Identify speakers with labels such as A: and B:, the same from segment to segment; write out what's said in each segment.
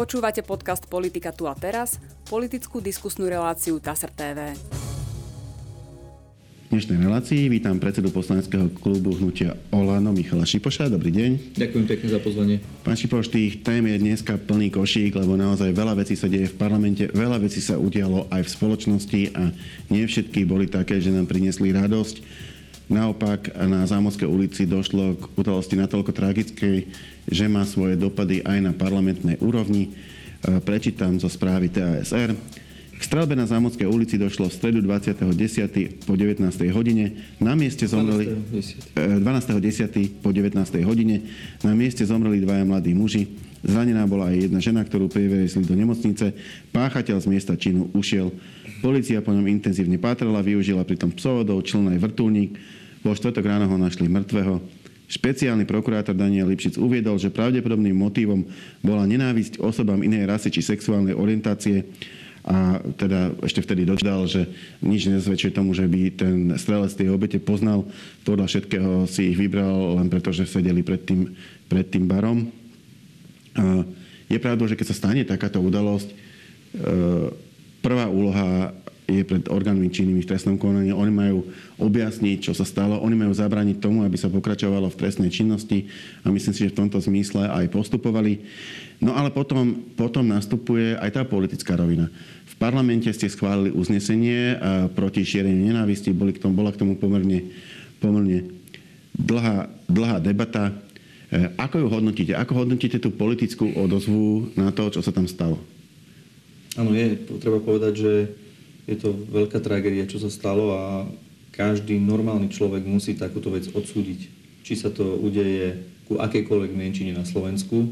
A: Počúvate podcast Politika tu a teraz, politickú diskusnú reláciu TASR TV.
B: V dnešnej relácii vítam predsedu poslaneckého klubu hnutia Olano Michala Šipoša. Dobrý deň.
C: Ďakujem pekne za pozvanie.
B: Pán Šipoš, tých tém je dneska plný košík, lebo naozaj veľa vecí sa deje v parlamente, veľa vecí sa udialo aj v spoločnosti a nie všetky boli také, že nám priniesli radosť. Naopak na Zámodskej ulici došlo k udalosti natoľko tragickej, že má svoje dopady aj na parlamentnej úrovni. E, prečítam zo správy TASR. K strelbe na Zámodskej ulici došlo v stredu 20.10. po 19. hodine. Na mieste zomreli... 12.10. E, po 19. hodine. Na mieste zomreli dvaja mladí muži. Zranená bola aj jedna žena, ktorú priviezli do nemocnice. Páchateľ z miesta činu ušiel. Polícia po ňom intenzívne pátrala, využila pritom psovodov, čln aj vrtulník. Vo štvrtok ráno ho našli mŕtvého. Špeciálny prokurátor Daniel Lipšic uviedol, že pravdepodobným motívom bola nenávisť osobám inej rasy či sexuálnej orientácie a teda ešte vtedy dodal, že nič nezvedčuje tomu, že by ten strelec tej obete poznal. Podľa všetkého si ich vybral len preto, že sedeli pred tým, pred tým barom. Je pravdou, že keď sa stane takáto udalosť, e, prvá úloha je pred orgánmi činnými v trestnom konaní. Oni majú objasniť, čo sa stalo. Oni majú zabrániť tomu, aby sa pokračovalo v trestnej činnosti a myslím si, že v tomto zmysle aj postupovali. No ale potom, potom nastupuje aj tá politická rovina. V parlamente ste schválili uznesenie proti šíreniu nenávisti. Boli k tomu, bola k tomu pomerne, pomerne dlhá, dlhá debata. E, ako ju hodnotíte? Ako hodnotíte tú politickú odozvu na to, čo sa tam stalo?
C: Áno, je treba povedať, že je to veľká tragédia, čo sa stalo a každý normálny človek musí takúto vec odsúdiť. Či sa to udeje ku akejkoľvek menšine na Slovensku.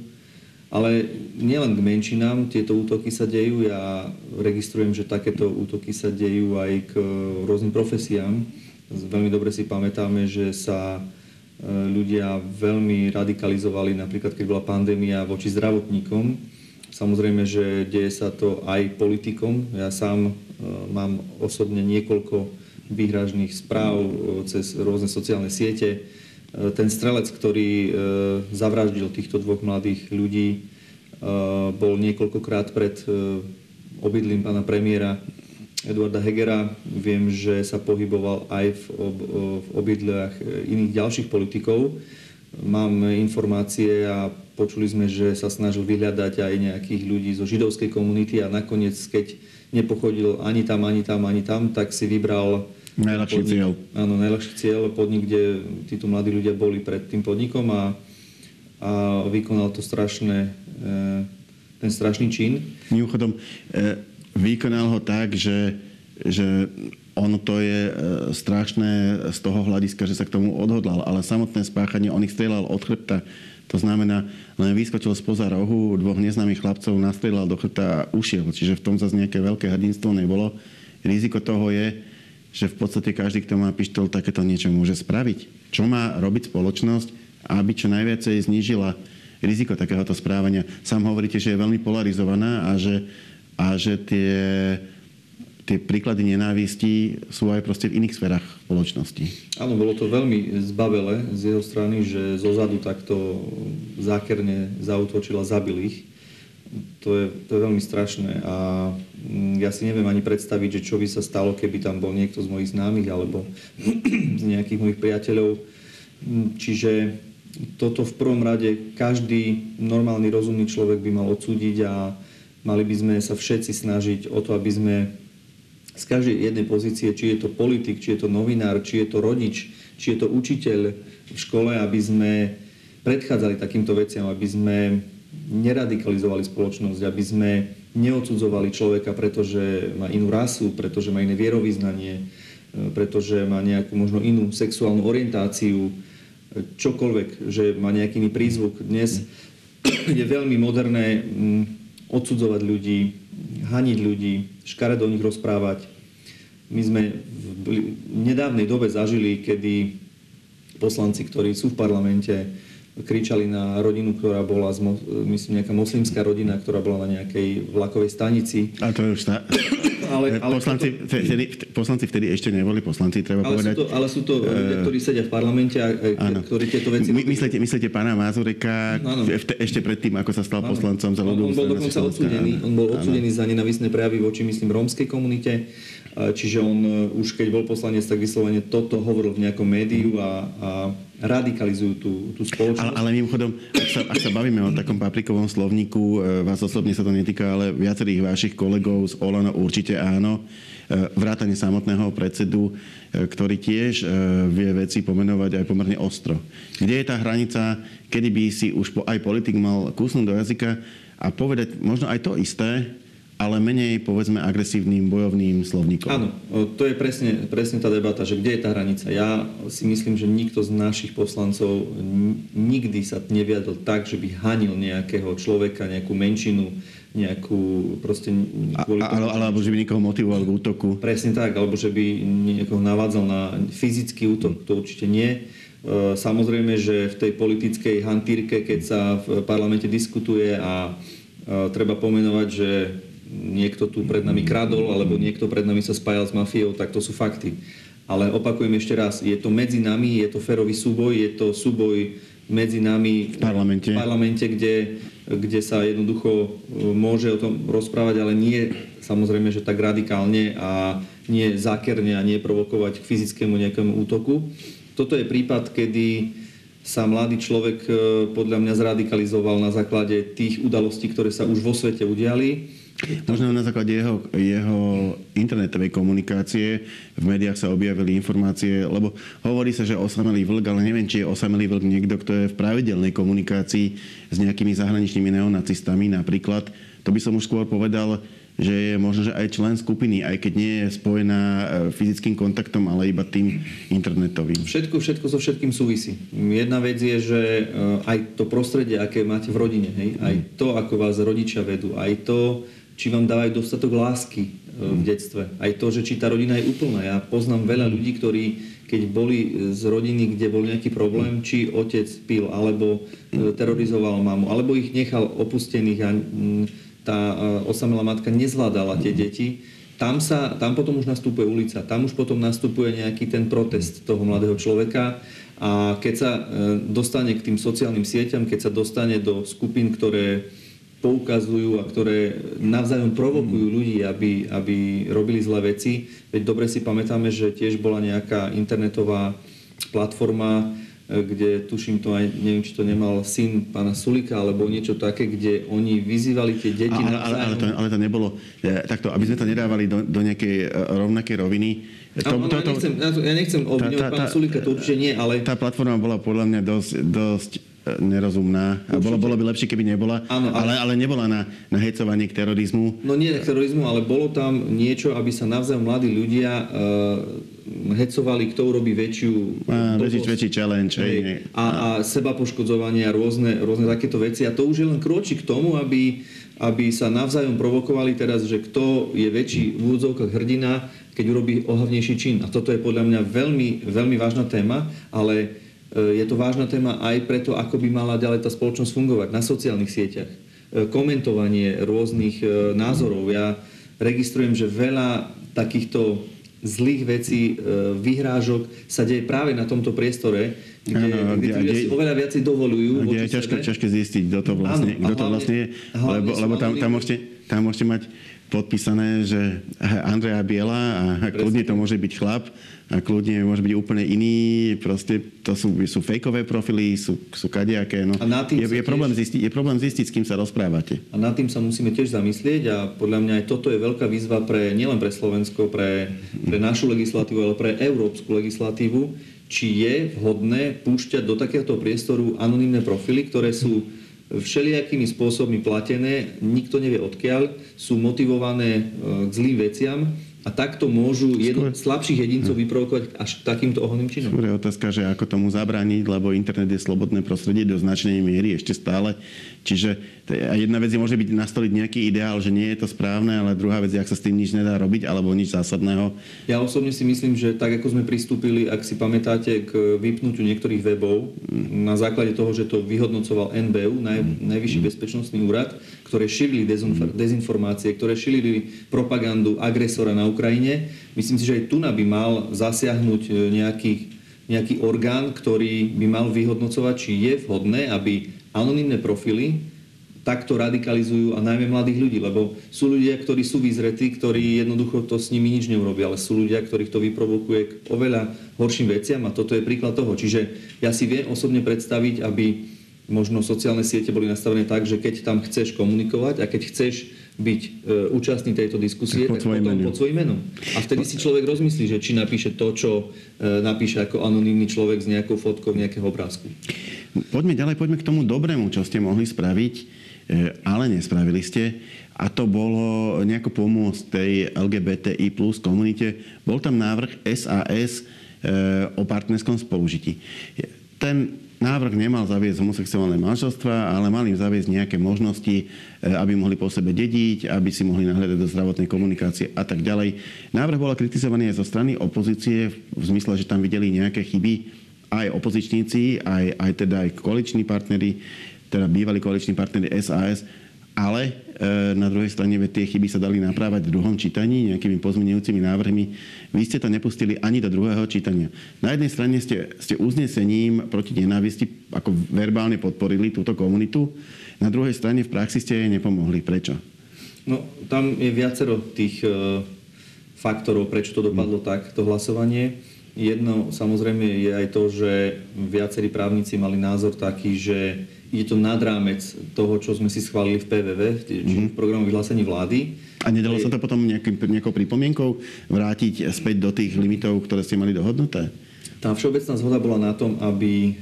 C: Ale nielen k menšinám tieto útoky sa dejú. Ja registrujem, že takéto útoky sa dejú aj k rôznym profesiám. Veľmi dobre si pamätáme, že sa e, ľudia veľmi radikalizovali, napríklad keď bola pandémia voči zdravotníkom. Samozrejme, že deje sa to aj politikom. Ja sám Eh, mám osobne niekoľko výhražných správ eh, cez rôzne sociálne siete. Eh, ten strelec, ktorý zavraždil týchto dvoch mladých ľudí, bol niekoľkokrát pred obydlím pána premiéra Eduarda Hegera. Viem, že sa pohyboval aj v, ob, v obydliach iných ďalších politikov. Mám informácie a počuli sme, že sa snažil vyhľadať aj nejakých ľudí zo židovskej komunity a nakoniec, keď nepochodil ani tam, ani tam, ani tam, tak si vybral
B: Najľahší
C: podnik,
B: cieľ.
C: Áno, najľahší cieľ, podnik, kde títo mladí ľudia boli pred tým podnikom a, a vykonal to strašné, e, ten strašný čin.
B: Mimochodom, e, vykonal ho tak, že, že ono to je e, strašné z toho hľadiska, že sa k tomu odhodlal, ale samotné spáchanie, on ich strieľal od chrbta to znamená, len vyskočil spoza rohu, dvoch neznámych chlapcov nastrelal do chrbta a ušiel. Čiže v tom zase nejaké veľké hrdinstvo nebolo. Riziko toho je, že v podstate každý, kto má pištol, takéto niečo môže spraviť. Čo má robiť spoločnosť, aby čo najviacej znížila riziko takéhoto správania. Sám hovoríte, že je veľmi polarizovaná a že, a že tie tie príklady nenávisti sú aj proste v iných sférach spoločnosti.
C: Áno, bolo to veľmi zbavele z jeho strany, že zozadu takto zákerne zautočil a zabil ich. To je, to je veľmi strašné a mm, ja si neviem ani predstaviť, že čo by sa stalo, keby tam bol niekto z mojich známych alebo z nejakých mojich priateľov. Mm, čiže toto v prvom rade každý normálny, rozumný človek by mal odsúdiť a mali by sme sa všetci snažiť o to, aby sme z každej jednej pozície, či je to politik, či je to novinár, či je to rodič, či je to učiteľ v škole, aby sme predchádzali takýmto veciam, aby sme neradikalizovali spoločnosť, aby sme neodsudzovali človeka, pretože má inú rasu, pretože má iné vierovýznanie, pretože má nejakú možno inú sexuálnu orientáciu, čokoľvek, že má nejaký iný prízvuk. Dnes je veľmi moderné mm, odsudzovať ľudí, haniť ľudí, škaredo o nich rozprávať. My sme v nedávnej dobe zažili, kedy poslanci, ktorí sú v parlamente, kričali na rodinu, ktorá bola, myslím, nejaká moslimská rodina, ktorá bola na nejakej vlakovej stanici.
B: A to je už tá...
C: ale, ale
B: poslanci,
C: toto...
B: vtedy, poslanci vtedy ešte neboli poslanci, treba
C: ale
B: povedať.
C: Sú to, ale sú to ľudia, ktorí sedia v parlamente a áno. ktorí tieto veci...
B: My, myslíte, myslíte pána Mazureka v, ešte predtým, ako sa stal áno. poslancom za ľudovú
C: On bol dokonca odsudený, on bol odsudený za nenavisné prejavy voči, myslím, rómskej komunite. Čiže on e, už keď bol poslanec, tak vyslovene toto hovoril v nejakom médiu a, a radikalizujú tú, tú spoločnosť.
B: Ale, ale mimochodom, ak sa, ak sa bavíme o takom paprikovom slovníku, e, vás osobne sa to netýka, ale viacerých vašich kolegov z Olano určite áno, e, vrátane samotného predsedu, ktorý tiež vie veci pomenovať aj pomerne ostro. Kde je tá hranica, kedy by si už aj politik mal kúsnuť do jazyka a povedať možno aj to isté, ale menej, povedzme, agresívnym bojovným slovníkom.
C: Áno, to je presne, presne tá debata, že kde je tá hranica. Ja si myslím, že nikto z našich poslancov nikdy sa neviadol tak, že by hanil nejakého človeka, nejakú menšinu, nejakú proste...
B: Kvôli a, ale, alebo že by niekoho motivoval k útoku.
C: Presne tak, alebo že by niekoho navádzal na fyzický útok, to určite nie. E, samozrejme, že v tej politickej hantírke, keď sa v parlamente diskutuje a e, treba pomenovať, že niekto tu pred nami kradol alebo niekto pred nami sa spájal s mafiou, tak to sú fakty. Ale opakujem ešte raz, je to medzi nami, je to férový súboj, je to súboj medzi nami
B: v parlamente,
C: v parlamente kde, kde sa jednoducho e, môže o tom rozprávať, ale nie samozrejme, že tak radikálne a nie zákerne a nie provokovať k fyzickému nejakému útoku. Toto je prípad, kedy sa mladý človek e, podľa mňa zradikalizoval na základe tých udalostí, ktoré sa už vo svete udiali
B: Možno na základe jeho, jeho internetovej komunikácie v médiách sa objavili informácie, lebo hovorí sa, že osamelý vlk, ale neviem, či je osamelý vlk niekto, kto je v pravidelnej komunikácii s nejakými zahraničnými neonacistami napríklad. To by som už skôr povedal, že je možno, že aj člen skupiny, aj keď nie je spojená e, fyzickým kontaktom, ale iba tým internetovým.
C: Všetko, všetko so všetkým súvisí. Jedna vec je, že e, aj to prostredie, aké máte v rodine, hej, aj to, ako vás rodičia vedú, aj to, či vám dávajú dostatok lásky e, v detstve. Aj to, že či tá rodina je úplná. Ja poznám veľa ľudí, ktorí keď boli z rodiny, kde bol nejaký problém, či otec pil, alebo e, terorizoval mamu, alebo ich nechal opustených a tá e, osamelá matka nezvládala tie deti, tam, sa, tam potom už nastupuje ulica, tam už potom nastupuje nejaký ten protest toho mladého človeka a keď sa dostane k tým sociálnym sieťam, keď sa dostane do skupín, ktoré poukazujú a ktoré navzájom provokujú mm. ľudí, aby, aby robili zlé veci. Veď dobre si pamätáme, že tiež bola nejaká internetová platforma, e, kde tuším to aj, neviem, či to nemal syn pána Sulika, alebo niečo také, kde oni vyzývali tie deti
B: ale, ale, ale, to, ale to nebolo, e, takto, aby sme to nedávali do, do nejakej e, rovnakej roviny.
C: To, to, to, ja, nechcem, ja nechcem obviňovať pána Sulika, to určite nie, ale...
B: Tá platforma bola podľa mňa dosť, dosť nerozumná. A bolo, bolo by lepšie, keby nebola.
C: Áno,
B: ale, ale nebola na, na hecovanie k terorizmu.
C: No nie k terorizmu, ale bolo tam niečo, aby sa navzájom mladí ľudia uh, hecovali, kto urobí väčšiu...
B: A, väčší, väčší challenge.
C: Hej, a, a seba poškodzovanie a rôzne, rôzne takéto veci. A to už je len kročík k tomu, aby, aby sa navzájom provokovali teraz, že kto je väčší v úvodzovkách hrdina, keď urobí ohavnejší čin. A toto je podľa mňa veľmi, veľmi vážna téma, ale je to vážna téma aj preto, ako by mala ďalej tá spoločnosť fungovať na sociálnych sieťach. E, komentovanie rôznych e, názorov. Ja registrujem, že veľa takýchto zlých vecí, e, vyhrážok sa deje práve na tomto priestore, kde, ano, kde, kde si oveľa viacej dovolujú.
B: Kde je ťažké, ťažké zistiť, kto to vlastne, ano, kto to vlastne je, lebo, lebo tam, tam, môžete, tam môžete mať podpísané, že Andrea Biela a kľudne to môže byť chlap a kľudne môže byť úplne iný, proste to sú, sú fejkové profily, sú, sú kadejaké. No.
C: A tým
B: je, je, problém zistiť, je problém zistiť, s kým sa rozprávate.
C: A nad tým sa musíme tiež zamyslieť a podľa mňa aj toto je veľká výzva pre nielen pre Slovensko, pre, pre našu legislatívu, ale pre európsku legislatívu, či je vhodné púšťať do takéhoto priestoru anonimné profily, ktoré sú všelijakými spôsobmi platené, nikto nevie odkiaľ, sú motivované e, k zlým veciam A takto môžu jedno, slabších jedincov vyprovokovať až takýmto oholným činom.
B: Skôr je otázka, že ako tomu zabrániť, lebo internet je slobodné prostredie do značnej miery ešte stále. Čiže a jedna vec je môže byť nastoliť nejaký ideál, že nie je to správne, ale druhá vec je, ak sa s tým nič nedá robiť, alebo nič zásadného.
C: Ja osobne si myslím, že tak ako sme pristúpili, ak si pamätáte, k vypnutiu niektorých webov na základe toho, že to vyhodnocoval NBU, naj, Najvyšší bezpečnostný úrad, ktoré šírili dezinformácie, ktoré šírili propagandu agresora na Ukrajine. Myslím si, že aj tu by mal zasiahnuť e, nejaký, nejaký orgán, ktorý by mal vyhodnocovať, či je vhodné, aby anonimné profily takto radikalizujú a najmä mladých ľudí, lebo sú ľudia, ktorí sú vyzretí, ktorí jednoducho to s nimi nič neurobia, ale sú ľudia, ktorých to vyprovokuje k oveľa horším veciam a toto je príklad toho. Čiže ja si viem osobne predstaviť, aby možno sociálne siete boli nastavené tak, že keď tam chceš komunikovať a keď chceš byť e, účastný tejto diskusie, tak, tak potom pod svojím menom. A vtedy si človek rozmyslí, že či napíše to, čo e, napíše ako anonimný človek s nejakou fotkou nejakého obrázku.
B: Poďme ďalej, poďme k tomu dobrému, čo ste mohli spraviť, e, ale nespravili ste. A to bolo nejako pomôcť tej LGBTI plus komunite. Bol tam návrh SAS e, o partnerskom spolužití. Ten Návrh nemal zaviesť homosexuálne manželstva, ale mal im zaviesť nejaké možnosti, e, aby mohli po sebe dediť, aby si mohli nahľadať do zdravotnej komunikácie a tak ďalej. Návrh bola kritizovaný aj zo strany opozície v zmysle, že tam videli nejaké chyby aj opozičníci, aj, aj teda aj koaliční partnery, teda bývalí koaliční partnery SAS, ale e, na druhej strane tie chyby sa dali naprávať v druhom čítaní nejakými pozmenujúcimi návrhmi. Vy ste to nepustili ani do druhého čítania. Na jednej strane ste, ste uznesením proti nenávisti ako verbálne podporili túto komunitu, na druhej strane v praxi ste jej nepomohli. Prečo?
C: No, tam je viacero tých e, faktorov, prečo to dopadlo hmm. tak, to hlasovanie. Jedno samozrejme je aj to, že viacerí právnici mali názor taký, že je to nad rámec toho, čo sme si schválili v PVV, čiže mm-hmm. v programu vyhlásení vlády.
B: A nedalo sa to potom nejakým, nejakou pripomienkou vrátiť späť do tých limitov, ktoré ste mali dohodnuté?
C: Tá všeobecná zhoda bola na tom, aby e,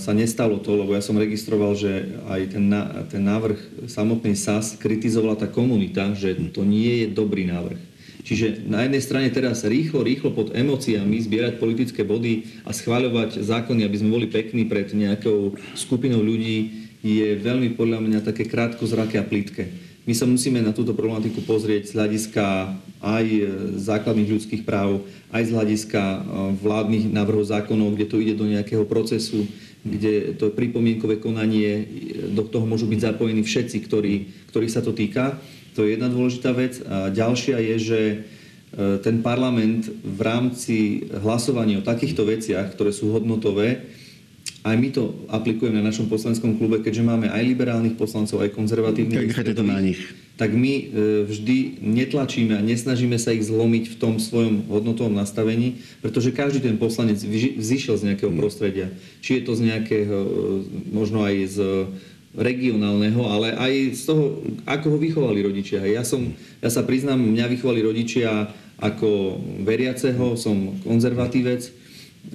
C: sa nestalo to, lebo ja som registroval, že aj ten, ten návrh samotnej SAS kritizovala tá komunita, že to nie je dobrý návrh. Čiže na jednej strane teraz rýchlo, rýchlo pod emóciami zbierať politické body a schváľovať zákony, aby sme boli pekní pred nejakou skupinou ľudí, je veľmi podľa mňa také krátkozraké a plítke. My sa musíme na túto problematiku pozrieť z hľadiska aj základných ľudských práv, aj z hľadiska e, vládnych návrhov zákonov, kde to ide do nejakého procesu, kde to pripomienkové konanie, do toho môžu byť zapojení všetci, ktorí, ktorých sa to týka. To je jedna dôležitá vec. A ďalšia je, že e, ten parlament v rámci hlasovania o takýchto veciach, ktoré sú hodnotové, aj my to aplikujeme na našom poslaneckom klube, keďže máme aj liberálnych poslancov, aj konzervatívnych.
B: Tak to na nich.
C: Tak my e, vždy netlačíme a nesnažíme sa ich zlomiť v tom svojom hodnotovom nastavení, pretože každý ten poslanec vzýšiel z nejakého mm. prostredia. Či je to z nejakého, e, možno aj z regionálneho, ale aj z toho, ako ho vychovali rodičia. Ja, som, ja sa priznám, mňa vychovali rodičia ako veriaceho, som konzervatívec,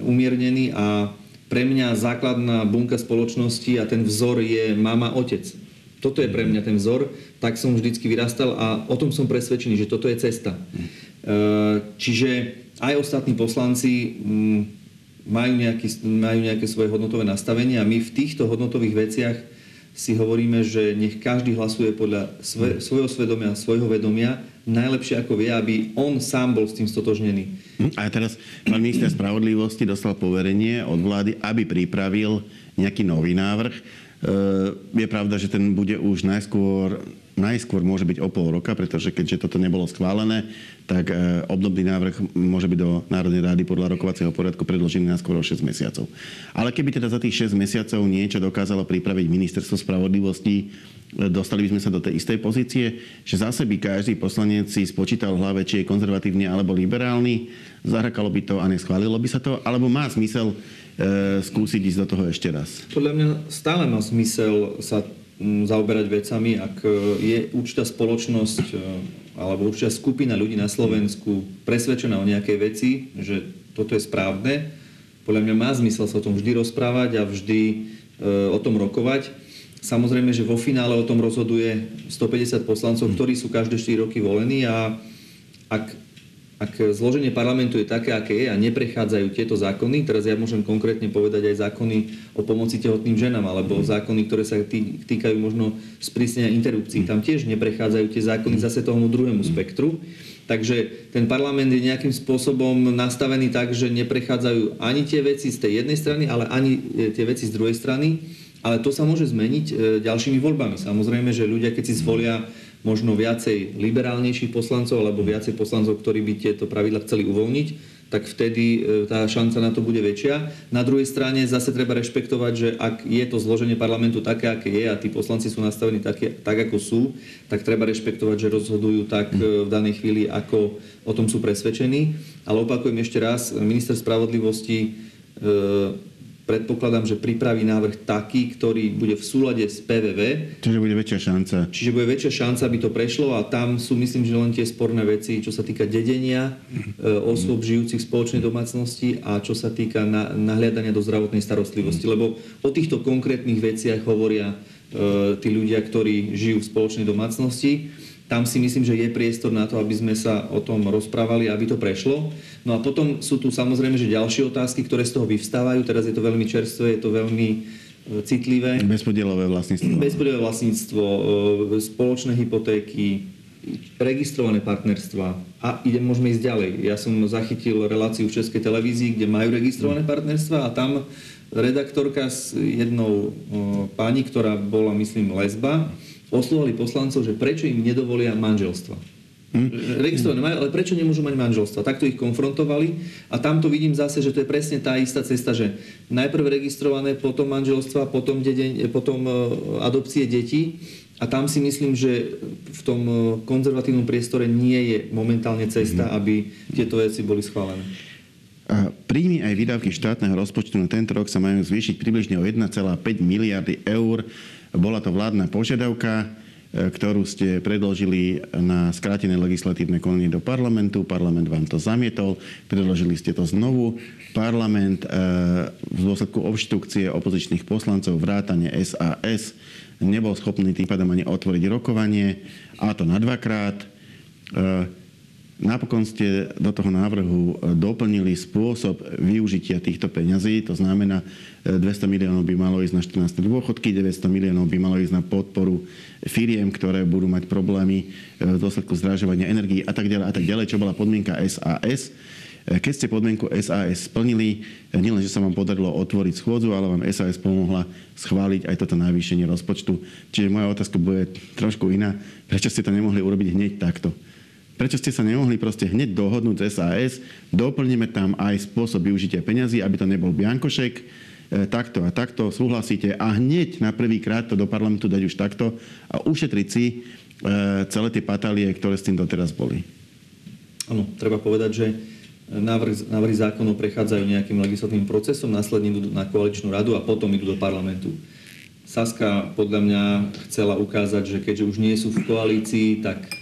C: umiernený a pre mňa základná bunka spoločnosti a ten vzor je mama, otec. Toto je pre mňa ten vzor, tak som vždycky vyrastal a o tom som presvedčený, že toto je cesta. E, čiže aj ostatní poslanci mm, majú, nejaký, majú nejaké svoje hodnotové nastavenie a my v týchto hodnotových veciach si hovoríme, že nech každý hlasuje podľa sve, svojho svedomia, svojho vedomia, najlepšie ako vie, aby on sám bol s tým stotožnený.
B: Hm, a teraz pán minister spravodlivosti dostal poverenie od vlády, aby pripravil nejaký nový návrh. E, je pravda, že ten bude už najskôr najskôr môže byť o pol roka, pretože keďže toto nebolo schválené, tak e, obdobný návrh môže byť do Národnej rády podľa rokovacieho poriadku predložený na skôr o 6 mesiacov. Ale keby teda za tých 6 mesiacov niečo dokázalo pripraviť ministerstvo spravodlivosti, e, dostali by sme sa do tej istej pozície, že zase by každý poslanec si spočítal v hlave, či je konzervatívny alebo liberálny, zahrakalo by to a neschválilo by sa to, alebo má zmysel skúsiť ísť do toho ešte raz?
C: Podľa mňa stále má zmysel sa zaoberať vecami, ak e, je určitá spoločnosť e, alebo určitá skupina ľudí na Slovensku presvedčená o nejakej veci, že toto je správne, podľa mňa má zmysel sa o tom vždy rozprávať a vždy o tom rokovať. Samozrejme, že vo finále o tom rozhoduje 150 poslancov, ktorí sú každé 4 roky volení a ak ak zloženie parlamentu je také, aké je a neprechádzajú tieto zákony, teraz ja môžem konkrétne povedať aj zákony o pomoci tehotným ženám, alebo zákony, ktoré sa týkajú možno sprísnenia interrupcií, tam tiež neprechádzajú tie zákony zase tomu druhému spektru. Takže ten parlament je nejakým spôsobom nastavený tak, že neprechádzajú ani tie veci z tej jednej strany, ale ani e, tie veci z druhej strany. Ale to sa môže zmeniť e, ďalšími voľbami. Samozrejme, že ľudia, keď si zvolia možno viacej liberálnejších poslancov alebo viacej poslancov, ktorí by tieto pravidla chceli uvoľniť, tak vtedy e, tá šanca na to bude väčšia. Na druhej strane zase treba rešpektovať, že ak je to zloženie parlamentu také, aké je a tí poslanci sú nastavení také, tak, ako sú, tak treba rešpektovať, že rozhodujú tak e, v danej chvíli, ako o tom sú presvedčení. Ale opakujem ešte raz, minister spravodlivosti e, predpokladám, že pripraví návrh taký, ktorý bude v súlade s PVV.
B: Čiže bude väčšia šanca.
C: Čiže bude väčšia šanca, aby to prešlo a tam sú myslím, že len tie sporné veci, čo sa týka dedenia e, osôb žijúcich v spoločnej domácnosti a čo sa týka na, nahliadania do zdravotnej starostlivosti. Lebo o týchto konkrétnych veciach hovoria e, tí ľudia, ktorí žijú v spoločnej domácnosti tam si myslím, že je priestor na to, aby sme sa o tom rozprávali, aby to prešlo. No a potom sú tu samozrejme, že ďalšie otázky, ktoré z toho vyvstávajú. Teraz je to veľmi čerstvé, je to veľmi e, citlivé.
B: Bezpodielové vlastníctvo.
C: Bezpodielové vlastníctvo, e, spoločné hypotéky, registrované partnerstva a idem, môžeme ísť ďalej. Ja som zachytil reláciu v Českej televízii, kde majú registrované partnerstva a tam redaktorka s jednou pani, ktorá bola, myslím, lesba, oslovali poslancov, že prečo im nedovolia manželstva. Hm? Registrované majú, ale prečo nemôžu mať manželstva? Takto ich konfrontovali a tamto vidím zase, že to je presne tá istá cesta, že najprv registrované, potom manželstva, potom, dedeň, potom e, adopcie detí a tam si myslím, že v tom e, konzervatívnom priestore nie je momentálne cesta, mhm. aby tieto veci boli schválené.
B: Príjmy aj výdavky štátneho rozpočtu na tento rok sa majú zvýšiť približne o 1,5 miliardy eur bola to vládna požiadavka, e, ktorú ste predložili na skrátené legislatívne konanie do parlamentu. Parlament vám to zamietol. Predložili ste to znovu. Parlament e, v dôsledku obštrukcie opozičných poslancov vrátane SAS nebol schopný tým pádom ani otvoriť rokovanie, a to na dvakrát. Napokon ste do toho návrhu e, doplnili spôsob využitia týchto peňazí, to znamená 200 e, miliónov by malo ísť na 14 dôchodky, 900 miliónov by malo ísť na podporu firiem, ktoré budú mať problémy e, v dôsledku zdražovania energii a tak ďalej a tak ďalej, čo bola podmienka SAS. Keď ste podmienku SAS splnili, nielen, že sa vám podarilo otvoriť schôdzu, ale vám SAS pomohla schváliť aj toto navýšenie rozpočtu. Čiže moja otázka bude trošku iná. Prečo ste to nemohli urobiť hneď takto? Prečo ste sa nemohli proste hneď dohodnúť s SAS, doplníme tam aj spôsob využitia peňazí, aby to nebol biankošek, e, takto a takto súhlasíte a hneď na prvý krát to do parlamentu dať už takto a ušetriť si e, celé tie patálie, ktoré s tým doteraz boli.
C: Áno, treba povedať, že návrh, návrhy zákonov prechádzajú nejakým legislatívnym procesom, následne idú na koaličnú radu a potom idú do parlamentu. Saska podľa mňa chcela ukázať, že keďže už nie sú v koalícii, tak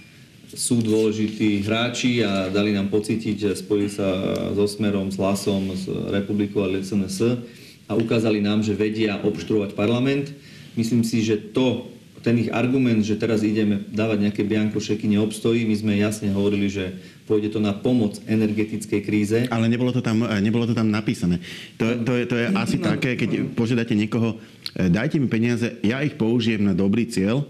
C: sú dôležití hráči a dali nám pocítiť, že spojili sa so Smerom, s Hlasom, s Republikou a SNS a ukázali nám, že vedia obštruovať parlament. Myslím si, že to, ten ich argument, že teraz ideme dávať nejaké biankošeky, neobstojí. My sme jasne hovorili, že pôjde to na pomoc energetickej kríze.
B: Ale nebolo to tam, nebolo to tam napísané. To, to, je, to je asi no, také, keď požiadate niekoho, dajte mi peniaze, ja ich použijem na dobrý cieľ,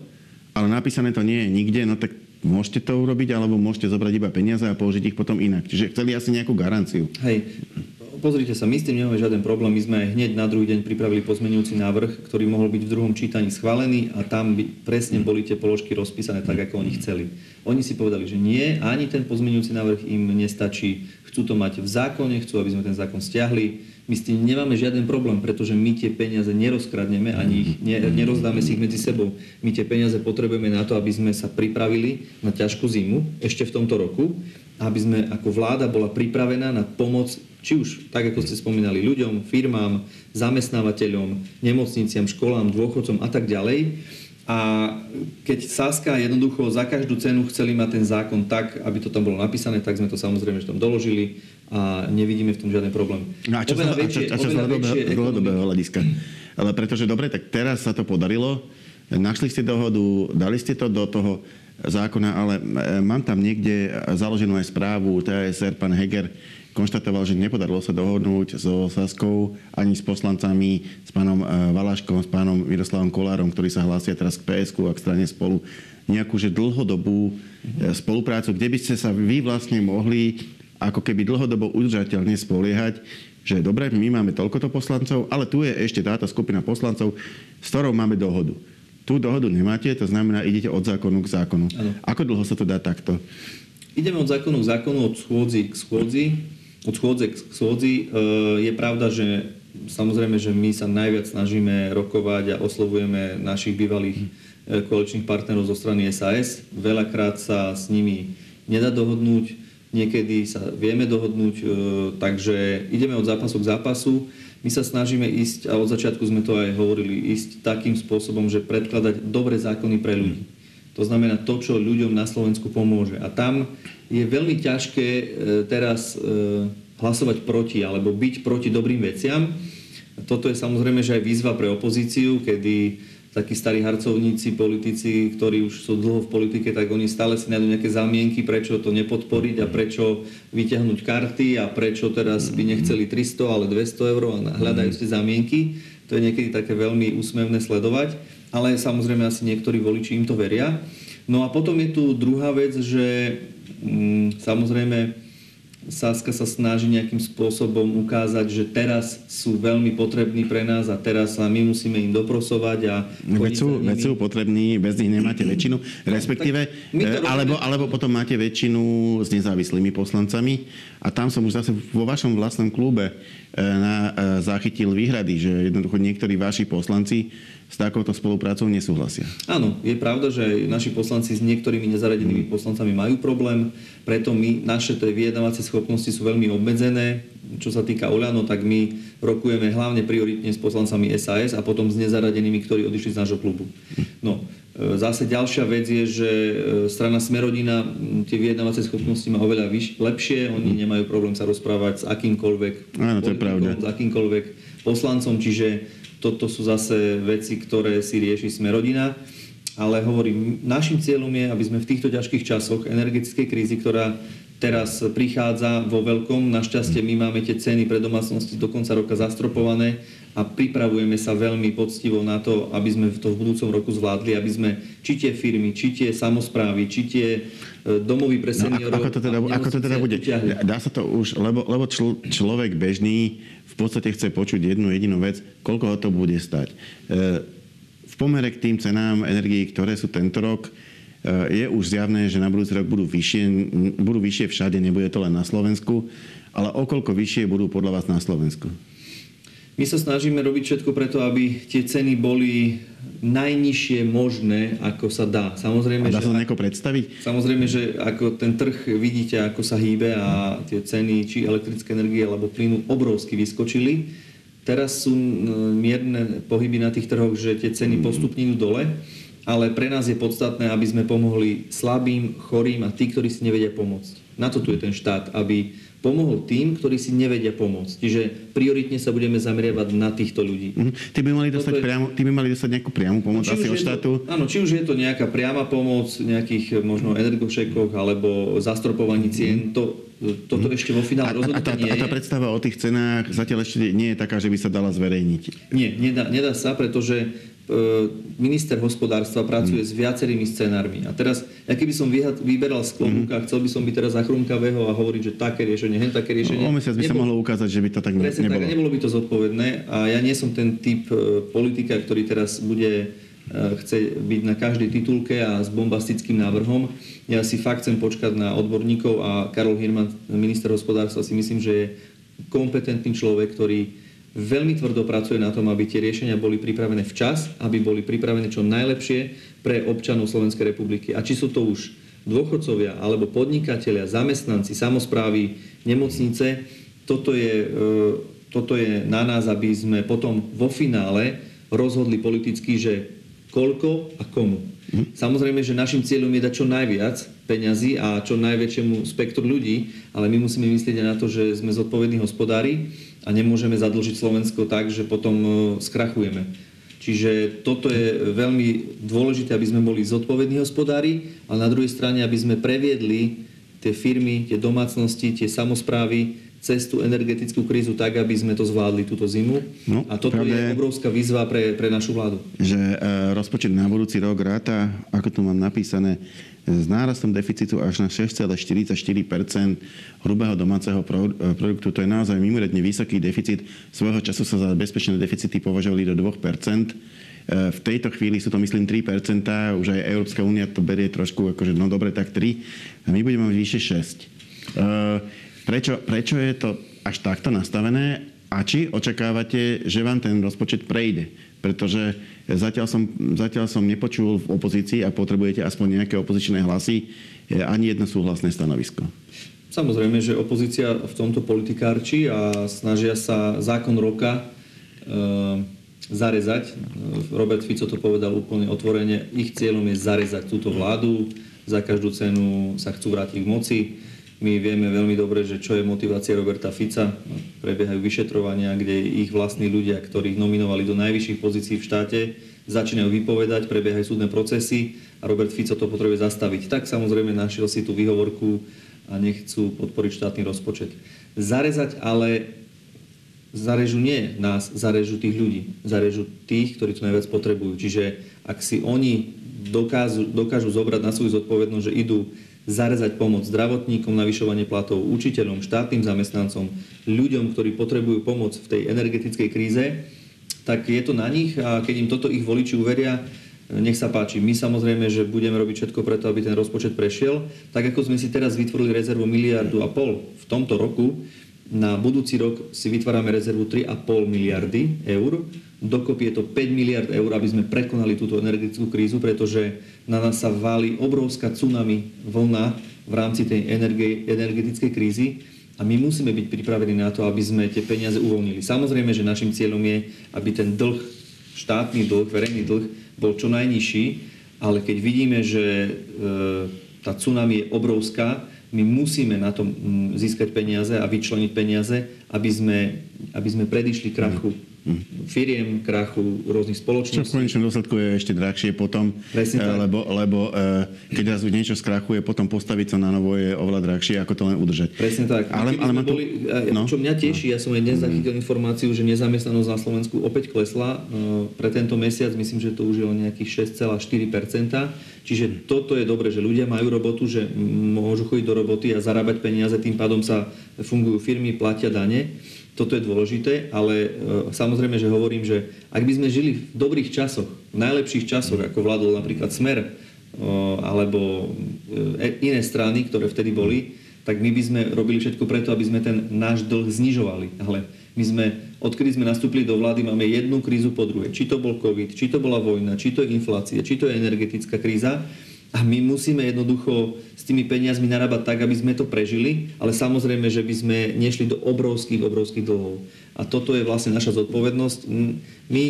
B: ale napísané to nie je nikde, no tak môžete to urobiť, alebo môžete zobrať iba peniaze a použiť ich potom inak. Čiže chceli asi nejakú garanciu.
C: Hej, pozrite sa, my s tým nemáme žiaden problém. My sme hneď na druhý deň pripravili pozmenujúci návrh, ktorý mohol byť v druhom čítaní schválený a tam by presne boli tie položky rozpísané tak, ako oni chceli. Oni si povedali, že nie, ani ten pozmenujúci návrh im nestačí. Chcú to mať v zákone, chcú, aby sme ten zákon stiahli my s tým nemáme žiaden problém, pretože my tie peniaze nerozkradneme, ani ich nerozdáme si ich medzi sebou. My tie peniaze potrebujeme na to, aby sme sa pripravili na ťažkú zimu ešte v tomto roku, aby sme ako vláda bola pripravená na pomoc, či už, tak ako ste spomínali, ľuďom, firmám, zamestnávateľom, nemocniciam, školám, dôchodcom a tak ďalej. A keď Saska jednoducho za každú cenu chceli mať ten zákon tak, aby to tam bolo napísané, tak sme to samozrejme že tam doložili a nevidíme v tom žiadny problém.
B: No a čo sa, väčšie, a čo, čo sa dlhodobého hľadiska? Ale pretože dobre, tak teraz sa to podarilo, našli ste dohodu, dali ste to do toho zákona, ale mám tam niekde založenú aj správu TSR, pán Heger konštatoval, že nepodarilo sa dohodnúť so Saskou ani s poslancami, s pánom Valaškom, s pánom Miroslavom Kolárom, ktorí sa hlásia teraz k PSK a k strane spolu nejakú že dlhodobú spoluprácu, kde by ste sa vy vlastne mohli ako keby dlhodobo udržateľne spoliehať, že dobre, my máme toľkoto poslancov, ale tu je ešte táto skupina poslancov, s ktorou máme dohodu. Tú dohodu nemáte, to znamená, idete od zákonu k zákonu. Ano. Ako dlho sa to dá takto?
C: Ideme od zákonu k zákonu, od schôdzi k schôdzi. Od schôdze k schôdzi. E, je pravda, že samozrejme, že my sa najviac snažíme rokovať a oslovujeme našich bývalých e, koaličných partnerov zo strany SAS. Veľakrát sa s nimi nedá dohodnúť niekedy sa vieme dohodnúť, e, takže ideme od zápasu k zápasu. My sa snažíme ísť, a od začiatku sme to aj hovorili, ísť takým spôsobom, že predkladať dobré zákony pre ľudí. To znamená to, čo ľuďom na Slovensku pomôže. A tam je veľmi ťažké e, teraz e, hlasovať proti alebo byť proti dobrým veciam. Toto je samozrejme, že aj výzva pre opozíciu, kedy takí starí harcovníci, politici, ktorí už sú dlho v politike, tak oni stále si nájdú nejaké zámienky, prečo to nepodporiť a prečo vyťahnuť karty a prečo teraz by nechceli 300, ale 200 eur a hľadajú si zámienky. To je niekedy také veľmi úsmevné sledovať, ale samozrejme asi niektorí voliči im to veria. No a potom je tu druhá vec, že mm, samozrejme Saska sa snaží nejakým spôsobom ukázať, že teraz sú veľmi potrební pre nás a teraz sa my musíme im doprosovať a...
B: Veď sú, veď sú potrební, bez nich nemáte väčšinu, no, respektíve, no, alebo, alebo potom máte väčšinu s nezávislými poslancami. A tam som už zase vo vašom vlastnom klube eh, na, eh, zachytil výhrady, že jednoducho niektorí vaši poslanci s takouto spoluprácou nesúhlasia.
C: Áno, je pravda, že naši poslanci s niektorými nezaradenými poslancami majú problém, preto my, naše vyjednávacie schopnosti sú veľmi obmedzené. Čo sa týka Oľano, tak my rokujeme hlavne prioritne s poslancami SAS a potom s nezaradenými, ktorí odišli z nášho klubu. No, e, Zase ďalšia vec je, že e, strana Smerodina tie vyjednávacie schopnosti má oveľa vyš- lepšie. Oni nemajú problém sa rozprávať s akýmkoľvek
B: Áno, to je pravda.
C: s akýmkoľvek poslancom, čiže toto sú zase veci, ktoré si rieši Smerodina. Ale hovorím, našim cieľom je, aby sme v týchto ťažkých časoch energetickej krízy, ktorá teraz prichádza vo veľkom, našťastie my máme tie ceny pre domácnosti do konca roka zastropované a pripravujeme sa veľmi poctivo na to, aby sme to v budúcom roku zvládli, aby sme či tie firmy, či tie samozprávy, či tie e, domovy pre seniorov...
B: No, ako, to teda, ako to teda bude? Dá sa to už, lebo, lebo čl, človek bežný podstate chce počuť jednu jedinú vec, koľko ho to bude stať. E, v pomere k tým cenám energií, ktoré sú tento rok, e, je už zjavné, že na budúci rok budú vyššie, budú vyššie všade, nebude to len na Slovensku, ale okolko vyššie budú podľa vás na Slovensku?
C: My sa snažíme robiť všetko preto, aby tie ceny boli najnižšie možné, ako sa dá.
B: Samozrejme, a dá sa to nejako predstaviť?
C: Samozrejme, že ako ten trh vidíte, ako sa hýbe a tie ceny, či elektrické energie alebo plynu, obrovsky vyskočili. Teraz sú mierne pohyby na tých trhoch, že tie ceny postupne dole, ale pre nás je podstatné, aby sme pomohli slabým, chorým a tí, ktorí si nevedia pomôcť. Na to tu je ten štát, aby pomohol tým, ktorí si nevedia pomôcť. Čiže prioritne sa budeme zameriavať na týchto ľudí.
B: Mm-hmm. Ty by mali dostať, je... priamo, ty by mali dostať nejakú priamu pomoc no, asi od štátu?
C: To, áno, či už je to nejaká priama pomoc, nejakých možno energošekoch alebo zastropovaní cien, to, toto mm-hmm. ešte vo finále rozhodnutia a, a,
B: tá, a tá predstava o tých cenách zatiaľ ešte nie je taká, že by sa dala zverejniť?
C: Nie, nedá, nedá sa, pretože minister hospodárstva pracuje mm. s viacerými scenármi. A teraz, ja keby som vyberal z klobúka, mm. chcel by som byť teraz zachrumkavého a hovoriť, že také riešenie, hen také riešenie.
B: No, o mesiac by sa mohlo ukázať, že by to tak Presne nebolo.
C: Tak, nebolo by to zodpovedné a ja nie som ten typ e, politika, ktorý teraz bude e, chce byť na každej titulke a s bombastickým návrhom. Ja si fakt chcem počkať na odborníkov a Karol Hirman, minister hospodárstva, si myslím, že je kompetentný človek, ktorý veľmi tvrdo pracuje na tom, aby tie riešenia boli pripravené včas, aby boli pripravené čo najlepšie pre občanov Slovenskej republiky. A či sú to už dôchodcovia, alebo podnikatelia, zamestnanci, samozprávy, nemocnice, toto je, e, toto je na nás, aby sme potom vo finále rozhodli politicky, že koľko a komu. Mhm. Samozrejme, že našim cieľom je dať čo najviac peňazí a čo najväčšiemu spektru ľudí, ale my musíme myslieť aj na to, že sme zodpovední hospodári a nemôžeme zadlžiť Slovensko tak, že potom e, skrachujeme. Čiže toto je veľmi dôležité, aby sme boli zodpovední hospodári, ale na druhej strane, aby sme previedli tie firmy, tie domácnosti, tie samozprávy cez tú energetickú krízu tak, aby sme to zvládli túto zimu. No, a toto je obrovská výzva pre, pre našu vládu.
B: Že e, rozpočet na budúci rok ráta, ako tu mám napísané, s nárastom deficitu až na 6,44 hrubého domáceho e, produktu. To je naozaj mimoriadne vysoký deficit. Svojho času sa za bezpečné deficity považovali do 2 e, v tejto chvíli sú to myslím 3%, už aj Európska únia to berie trošku akože no dobre, tak 3 a my budeme mať vyše 6. Prečo, prečo je to až takto nastavené a či očakávate, že vám ten rozpočet prejde? Pretože zatiaľ som, zatiaľ som nepočul v opozícii a potrebujete aspoň nejaké opozičné hlasy, ani jedno súhlasné stanovisko.
C: Samozrejme, že opozícia v tomto politikárči a snažia sa zákon roka e, zarezať. Robert Fico to povedal úplne otvorene. Ich cieľom je zarezať túto vládu. Za každú cenu sa chcú vrátiť k moci my vieme veľmi dobre, že čo je motivácia Roberta Fica. Prebiehajú vyšetrovania, kde ich vlastní ľudia, ktorých nominovali do najvyšších pozícií v štáte, začínajú vypovedať, prebiehajú súdne procesy a Robert Fico to potrebuje zastaviť. Tak samozrejme našiel si tú výhovorku a nechcú podporiť štátny rozpočet. Zarezať ale zarežu nie nás, zarežu tých ľudí. Zarežu tých, ktorí to najviac potrebujú. Čiže ak si oni dokážu, dokážu zobrať na svoju zodpovednosť, že idú zarezať pomoc zdravotníkom, navyšovanie platov učiteľom, štátnym zamestnancom, ľuďom, ktorí potrebujú pomoc v tej energetickej kríze, tak je to na nich a keď im toto ich voliči uveria, nech sa páči. My samozrejme, že budeme robiť všetko preto, aby ten rozpočet prešiel. Tak ako sme si teraz vytvorili rezervu miliardu a pol v tomto roku, na budúci rok si vytvárame rezervu 3,5 miliardy eur. Dokopy je to 5 miliard eur, aby sme prekonali túto energetickú krízu, pretože na nás sa váli obrovská tsunami vlna v rámci tej energie, energetickej krízy a my musíme byť pripravení na to, aby sme tie peniaze uvoľnili. Samozrejme, že našim cieľom je, aby ten dlh, štátny dlh, verejný dlh bol čo najnižší, ale keď vidíme, že e, tá tsunami je obrovská, my musíme na tom mm, získať peniaze a vyčleniť peniaze, aby sme, aby sme predišli krachu firiem, krachu rôznych spoločností.
B: Čo v konečnom dôsledku je ešte drahšie potom, Presne eh, lebo, lebo eh, keď raz niečo skrachuje, potom postaviť sa na novo je oveľa drahšie, ako to len udržať.
C: Presne tak. Ale, ale tu... boli, eh, no? Čo mňa teší, no. ja som aj dnes mm. zachytil informáciu, že nezamestnanosť na Slovensku opäť klesla. Pre tento mesiac myslím, že to už je o nejakých 6,4%. Čiže toto je dobre, že ľudia majú robotu, že môžu chodiť do roboty a zarábať peniaze, tým pádom sa fungujú firmy, platia dane. Toto je dôležité, ale e, samozrejme, že hovorím, že ak by sme žili v dobrých časoch, v najlepších časoch, ako vládol napríklad Smer, e, alebo e, iné strany, ktoré vtedy boli, tak my by sme robili všetko preto, aby sme ten náš dlh znižovali. Ale my sme, odkedy sme nastúpili do vlády, máme jednu krízu po druhej. Či to bol COVID, či to bola vojna, či to je inflácia, či to je energetická kríza. A my musíme jednoducho s tými peniazmi narábať tak, aby sme to prežili, ale samozrejme, že by sme nešli do obrovských, obrovských dlhov. A toto je vlastne naša zodpovednosť. My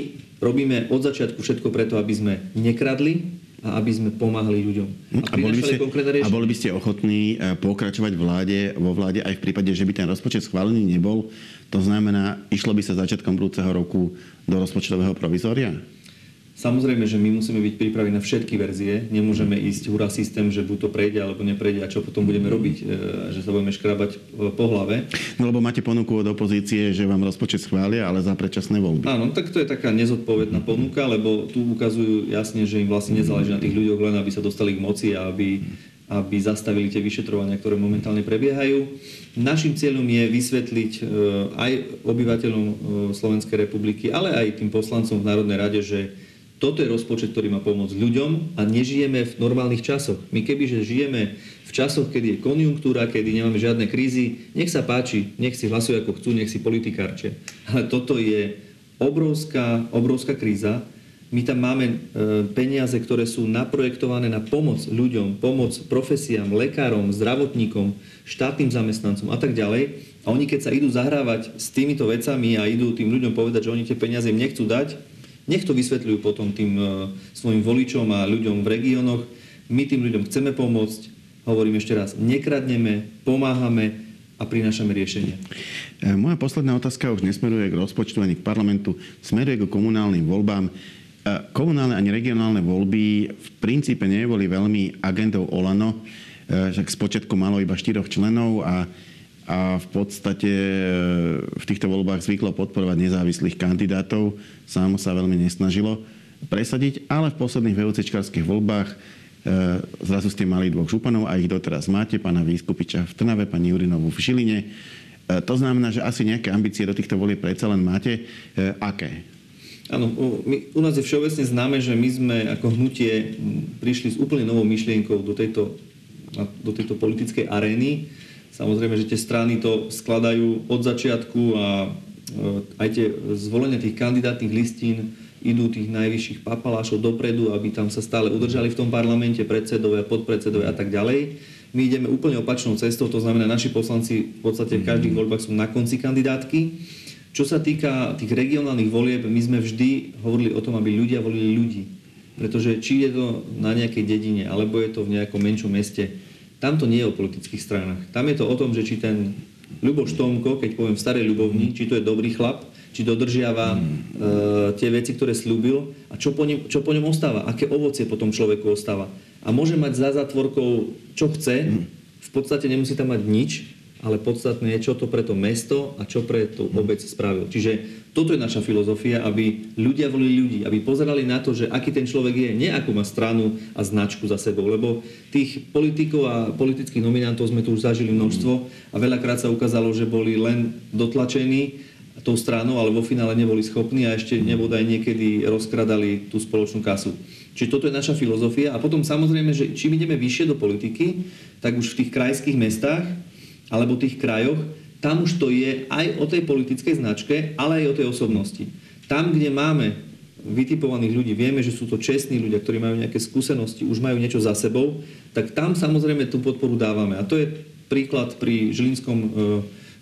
C: robíme od začiatku všetko preto, aby sme nekradli, a aby sme pomáhali ľuďom.
B: A, a, boli, by ste, a boli by ste ochotní e, pokračovať vláde, vo vláde aj v prípade, že by ten rozpočet schválený nebol? To znamená, išlo by sa začiatkom budúceho roku do rozpočtového provizória?
C: Samozrejme, že my musíme byť pripravení na všetky verzie. Nemôžeme ísť hurá systém, že buď to prejde alebo neprejde a čo potom budeme robiť, e, že sa budeme škrabať e, po hlave.
B: No lebo máte ponuku od opozície, že vám rozpočet schvália, ale za predčasné voľby.
C: Áno, tak to je taká nezodpovedná ponuka, lebo tu ukazujú jasne, že im vlastne nezáleží na tých ľuďoch len, aby sa dostali k moci a aby, aby zastavili tie vyšetrovania, ktoré momentálne prebiehajú. Našim cieľom je vysvetliť e, aj obyvateľom Slovenskej republiky, ale aj tým poslancom v Národnej rade, že toto je rozpočet, ktorý má pomôcť ľuďom a nežijeme v normálnych časoch. My kebyže žijeme v časoch, kedy je konjunktúra, kedy nemáme žiadne krízy, nech sa páči, nech si hlasujú ako chcú, nech si politikárče. Ale toto je obrovská, obrovská kríza. My tam máme e, peniaze, ktoré sú naprojektované na pomoc ľuďom, pomoc profesiám, lekárom, zdravotníkom, štátnym zamestnancom a tak ďalej. A oni keď sa idú zahrávať s týmito vecami a idú tým ľuďom povedať, že oni tie peniaze im nechcú dať, nech to vysvetľujú potom tým e, svojim voličom a ľuďom v regiónoch. My tým ľuďom chceme pomôcť, hovorím ešte raz, nekradneme, pomáhame a prinášame riešenia.
B: E, moja posledná otázka už nesmeruje k rozpočtu ani k parlamentu, smeruje k komunálnym voľbám. Komunálne ani regionálne voľby v princípe neboli veľmi agendou Olano, že spočiatku malo iba štyroch členov a, a v podstate v týchto voľbách zvyklo podporovať nezávislých kandidátov. Samo sa veľmi nesnažilo presadiť, ale v posledných VOCčkarských voľbách zrazu ste mali dvoch županov a ich doteraz máte, pána Výskupiča v Trnave, pani Jurinovú v Žiline E, to znamená, že asi nejaké ambície do týchto volieb predsa len máte. E, aké?
C: Áno, u nás je všeobecne známe, že my sme ako hnutie prišli s úplne novou myšlienkou do tejto, do tejto politickej arény. Samozrejme, že tie strany to skladajú od začiatku a e, aj tie zvolenia tých kandidátnych listín idú tých najvyšších papalášov dopredu, aby tam sa stále udržali v tom parlamente predsedovia, podpredsedovia a tak ďalej. My ideme úplne opačnou cestou, to znamená, naši poslanci v podstate v každých mhm. voľbách sú na konci kandidátky. Čo sa týka tých regionálnych volieb, my sme vždy hovorili o tom, aby ľudia volili ľudí. Pretože či je to na nejakej dedine, alebo je to v nejakom menšom meste, tam to nie je o politických stranách. Tam je to o tom, že či ten Ľuboš Tomko, keď poviem v starej ľubovni, či to je dobrý chlap, či dodržiava e, tie veci, ktoré slúbil a čo po, ňom, čo po ňom ostáva, aké ovocie po tom človeku ostáva a môže mať za zatvorkou čo chce, mm. v podstate nemusí tam mať nič, ale podstatné je, čo to pre to mesto a čo pre tú mm. obec spravil. Čiže toto je naša filozofia, aby ľudia volili ľudí, aby pozerali na to, že aký ten človek je, nie akú má stranu a značku za sebou, lebo tých politikov a politických nominantov sme tu už zažili množstvo a veľakrát sa ukázalo, že boli len dotlačení tou stranou, ale vo finále neboli schopní a ešte nebodaj niekedy rozkradali tú spoločnú kasu. Čiže toto je naša filozofia. A potom samozrejme, že čím ideme vyššie do politiky, tak už v tých krajských mestách alebo tých krajoch, tam už to je aj o tej politickej značke, ale aj o tej osobnosti. Tam, kde máme vytipovaných ľudí, vieme, že sú to čestní ľudia, ktorí majú nejaké skúsenosti, už majú niečo za sebou, tak tam samozrejme tú podporu dávame. A to je príklad pri Žilinskom, e,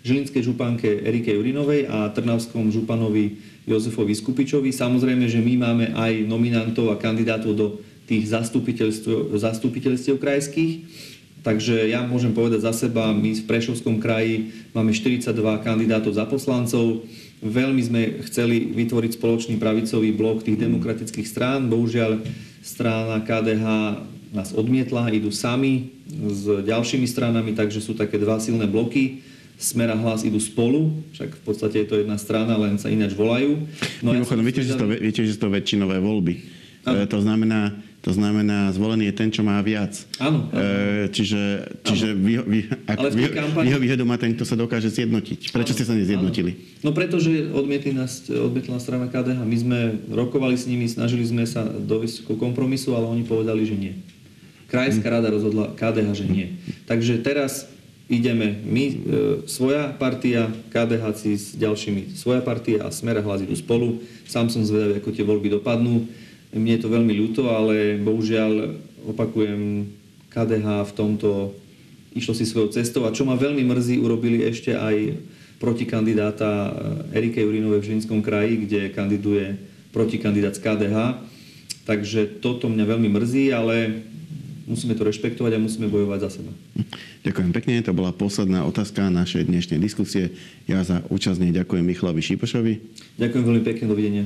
C: Žilinskej županke Erike Jurinovej a Trnavskom županovi Jozefovi Skupičovi. Samozrejme, že my máme aj nominantov a kandidátov do tých zastupiteľstiev, zastupiteľstiev krajských. Takže ja môžem povedať za seba, my v Prešovskom kraji máme 42 kandidátov za poslancov. Veľmi sme chceli vytvoriť spoločný pravicový blok tých demokratických strán. Bohužiaľ, strana KDH nás odmietla, idú sami s ďalšími stranami, takže sú také dva silné bloky. Smer a hlas idú spolu, však v podstate je to jedna strana, len sa ináč volajú.
B: No Mimochodom, ja viete, že to, viete, že to väčšinové voľby. E, to znamená, to znamená, zvolený je ten, čo má viac.
C: Áno.
B: E, čiže čiže vy, vy, ak vy, kampani... má ten, kto sa dokáže zjednotiť. Prečo áno, ste sa nezjednotili?
C: Áno. No pretože odmietli nás, odmietla strana KDH. My sme rokovali s nimi, snažili sme sa dovesť ku kompromisu, ale oni povedali, že nie. Krajská hm. rada rozhodla KDH, že nie. Takže teraz ideme my, e, svoja partia, KDH s ďalšími svoja partia a Smer hlas idú spolu. Sám som zvedavý, ako tie voľby dopadnú. Mne je to veľmi ľúto, ale bohužiaľ opakujem, KDH v tomto išlo si svojou cestou a čo ma veľmi mrzí, urobili ešte aj protikandidáta Erike Jurinovej v Žilinskom kraji, kde kandiduje protikandidát z KDH. Takže toto mňa veľmi mrzí, ale musíme to rešpektovať a musíme bojovať za seba.
B: Ďakujem pekne, to bola posledná otázka našej dnešnej diskusie. Ja za účasť ďakujem Michalovi Šipošovi.
C: Ďakujem veľmi pekne, dovidenia.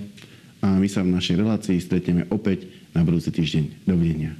B: A my sa v našej relácii stretneme opäť na budúci týždeň. Dovidenia.